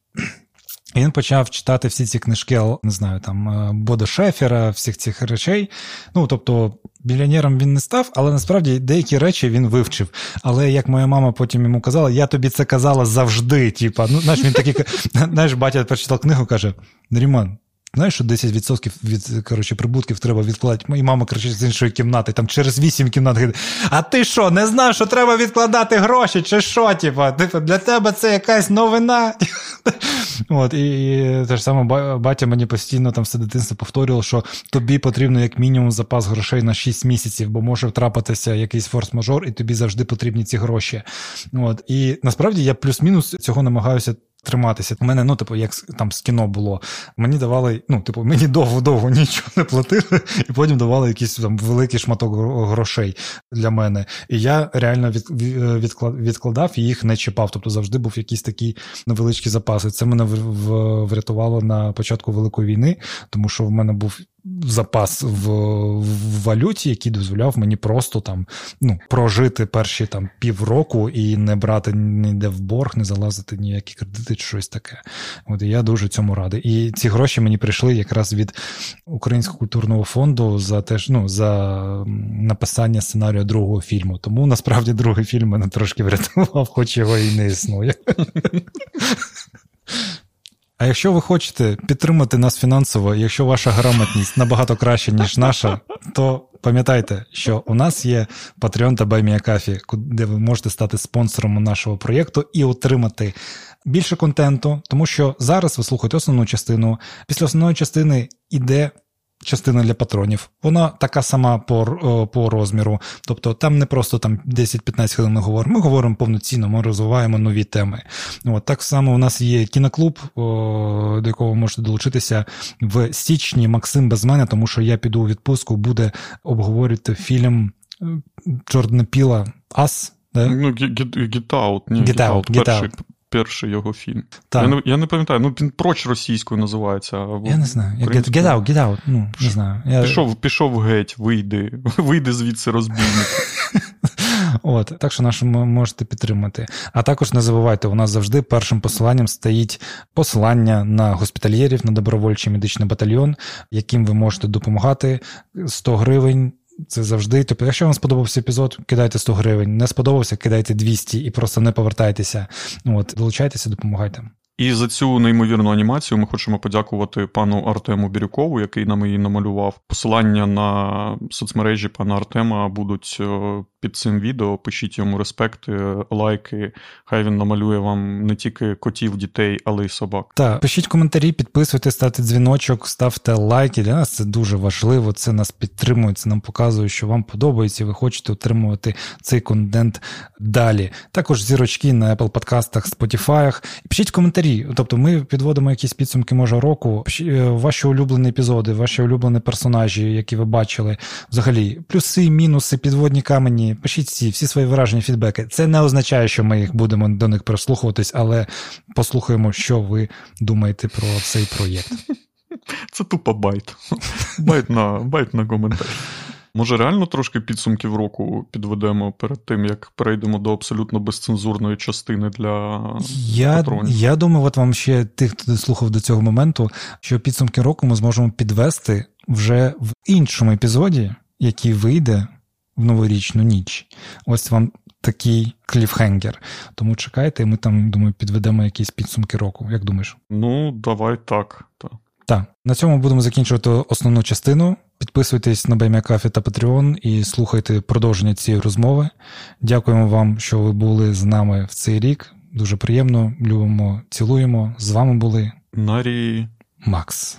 Він почав читати всі ці книжки, не знаю, там Бода Шефера, всіх цих речей. Ну, тобто, мільйонером він не став, але насправді деякі речі він вивчив. Але як моя мама потім йому казала, я тобі це казала завжди. Типа, ну, знаєш, він такий, знаєш, батя прочитав книгу, каже: Неріман, Знаєш, що 10% від коротше, прибутків треба відкладати. І мама кричить з іншої кімнати, там через 8 кімнат. А ти що, не знав, що треба відкладати гроші, чи що? Типа, для тебе це якась новина. От, І, і те ж саме батя мені постійно там все дитинство повторював, що тобі потрібно як мінімум запас грошей на 6 місяців, бо може втрапитися якийсь форс-мажор, і тобі завжди потрібні ці гроші. От, І насправді я плюс-мінус цього намагаюся триматися. У мене, ну, типу, як там з кіно було, мені давали, ну, типу, мені довго-довго нічого не платили, і потім давали якийсь там великий шматок грошей для мене. І я реально від, відкладав і їх не чіпав. Тобто завжди був якийсь такий невеличкий запас. І Це мене врятувало на початку Великої війни, тому що в мене був запас в, в валюті, який дозволяв мені просто там ну, прожити перші там півроку і не брати ніде в борг, не залазити ніякі кредити чи щось таке. От і я дуже цьому радий. І ці гроші мені прийшли якраз від Українського культурного фонду за теж ну, за написання сценарію другого фільму. Тому насправді другий фільм мене трошки врятував, хоч його і не існує. А якщо ви хочете підтримати нас фінансово, якщо ваша грамотність набагато краща, ніж наша, то пам'ятайте, що у нас є Patreon та BuyMeACoffee, де ви можете стати спонсором нашого проєкту і отримати більше контенту, тому що зараз ви слухаєте основну частину. Після основної частини іде частина для патронів. Вона така сама по по розміру. Тобто там не просто там 10-15 хвилин ми говоримо, ми говоримо повноцінно, ми розвиваємо нові теми. От Так само у нас є кіноклуб, о, до якого ви можете долучитися в січні. Максим без мене, тому що я піду у відпустку, буде обговорювати фільм е, Джордана Піла Ас. Ну, Get Out, ні, Get Out, Get Out перший його фільм. Так. Я не я не пам'ятаю, ну він проч російською називається. Або я не знаю. Get, get out, get out. Ну, не знаю. Я... Пішов пішов геть, вийди, вийди звідси розбійник. От, Так що нашу можете підтримати. А також не забувайте, у нас завжди першим посиланням стоїть посилання на госпітальєрів, на добровольчий медичний батальйон, яким ви можете допомагати 100 гривень. Це завжди. Тобто, якщо вам сподобався епізод, кидайте 100 гривень. Не сподобався, кидайте 200 і просто не повертайтеся. От, долучайтеся, допомагайте. І за цю неймовірну анімацію ми хочемо подякувати пану Артему Бірюкову, який нам її намалював. Посилання на соцмережі пана Артема будуть е, під цим відео. Пишіть йому респекти, лайки. Хай він намалює вам не тільки котів, дітей, але й собак. Так, пишіть коментарі, підписуйтесь, ставте дзвіночок, ставте лайки. Для нас це дуже важливо. Це нас підтримує, це нам показує, що вам подобається. Ви хочете отримувати цей контент далі. Також зірочки на Apple подкастах, Spotify. Пишіть коментарі. Тобто, ми підводимо якісь підсумки, може, року. Е, ваші улюблені епізоди, ваші улюблені персонажі, які ви бачили. Взагалі, плюси, мінуси, підводні камені пишіть всі, всі свої враження, фідбеки. Це не означає, що ми їх будемо до них прислухуватись, але послухаємо, що ви думаєте про цей проєкт. Це тупо bait. Bait на bait на коментар. Може, реально трошки підсумків року підведемо перед тим, як перейдемо до абсолютно безцензурної частини для я, патронів? Я думаю, от вам ще тих, хто слухав до цього моменту, що підсумки року ми зможемо підвести вже в іншому епізоді, який вийде в новорічну ніч. Ось вам такий cliffhanger. Тому чекайте, ми там, думаю, підведемо якісь підсумки року. Як думаєш? Ну, давай так. так. Так, на цьому будемо закінчувати основну частину. Підписуйтесь на BMCAFE та Patreon і слухайте продовження цієї розмови. Дякуємо вам, що ви були з нами в цей рік. Дуже приємно. Любимо, цілуємо. З вами були Нарі Макс.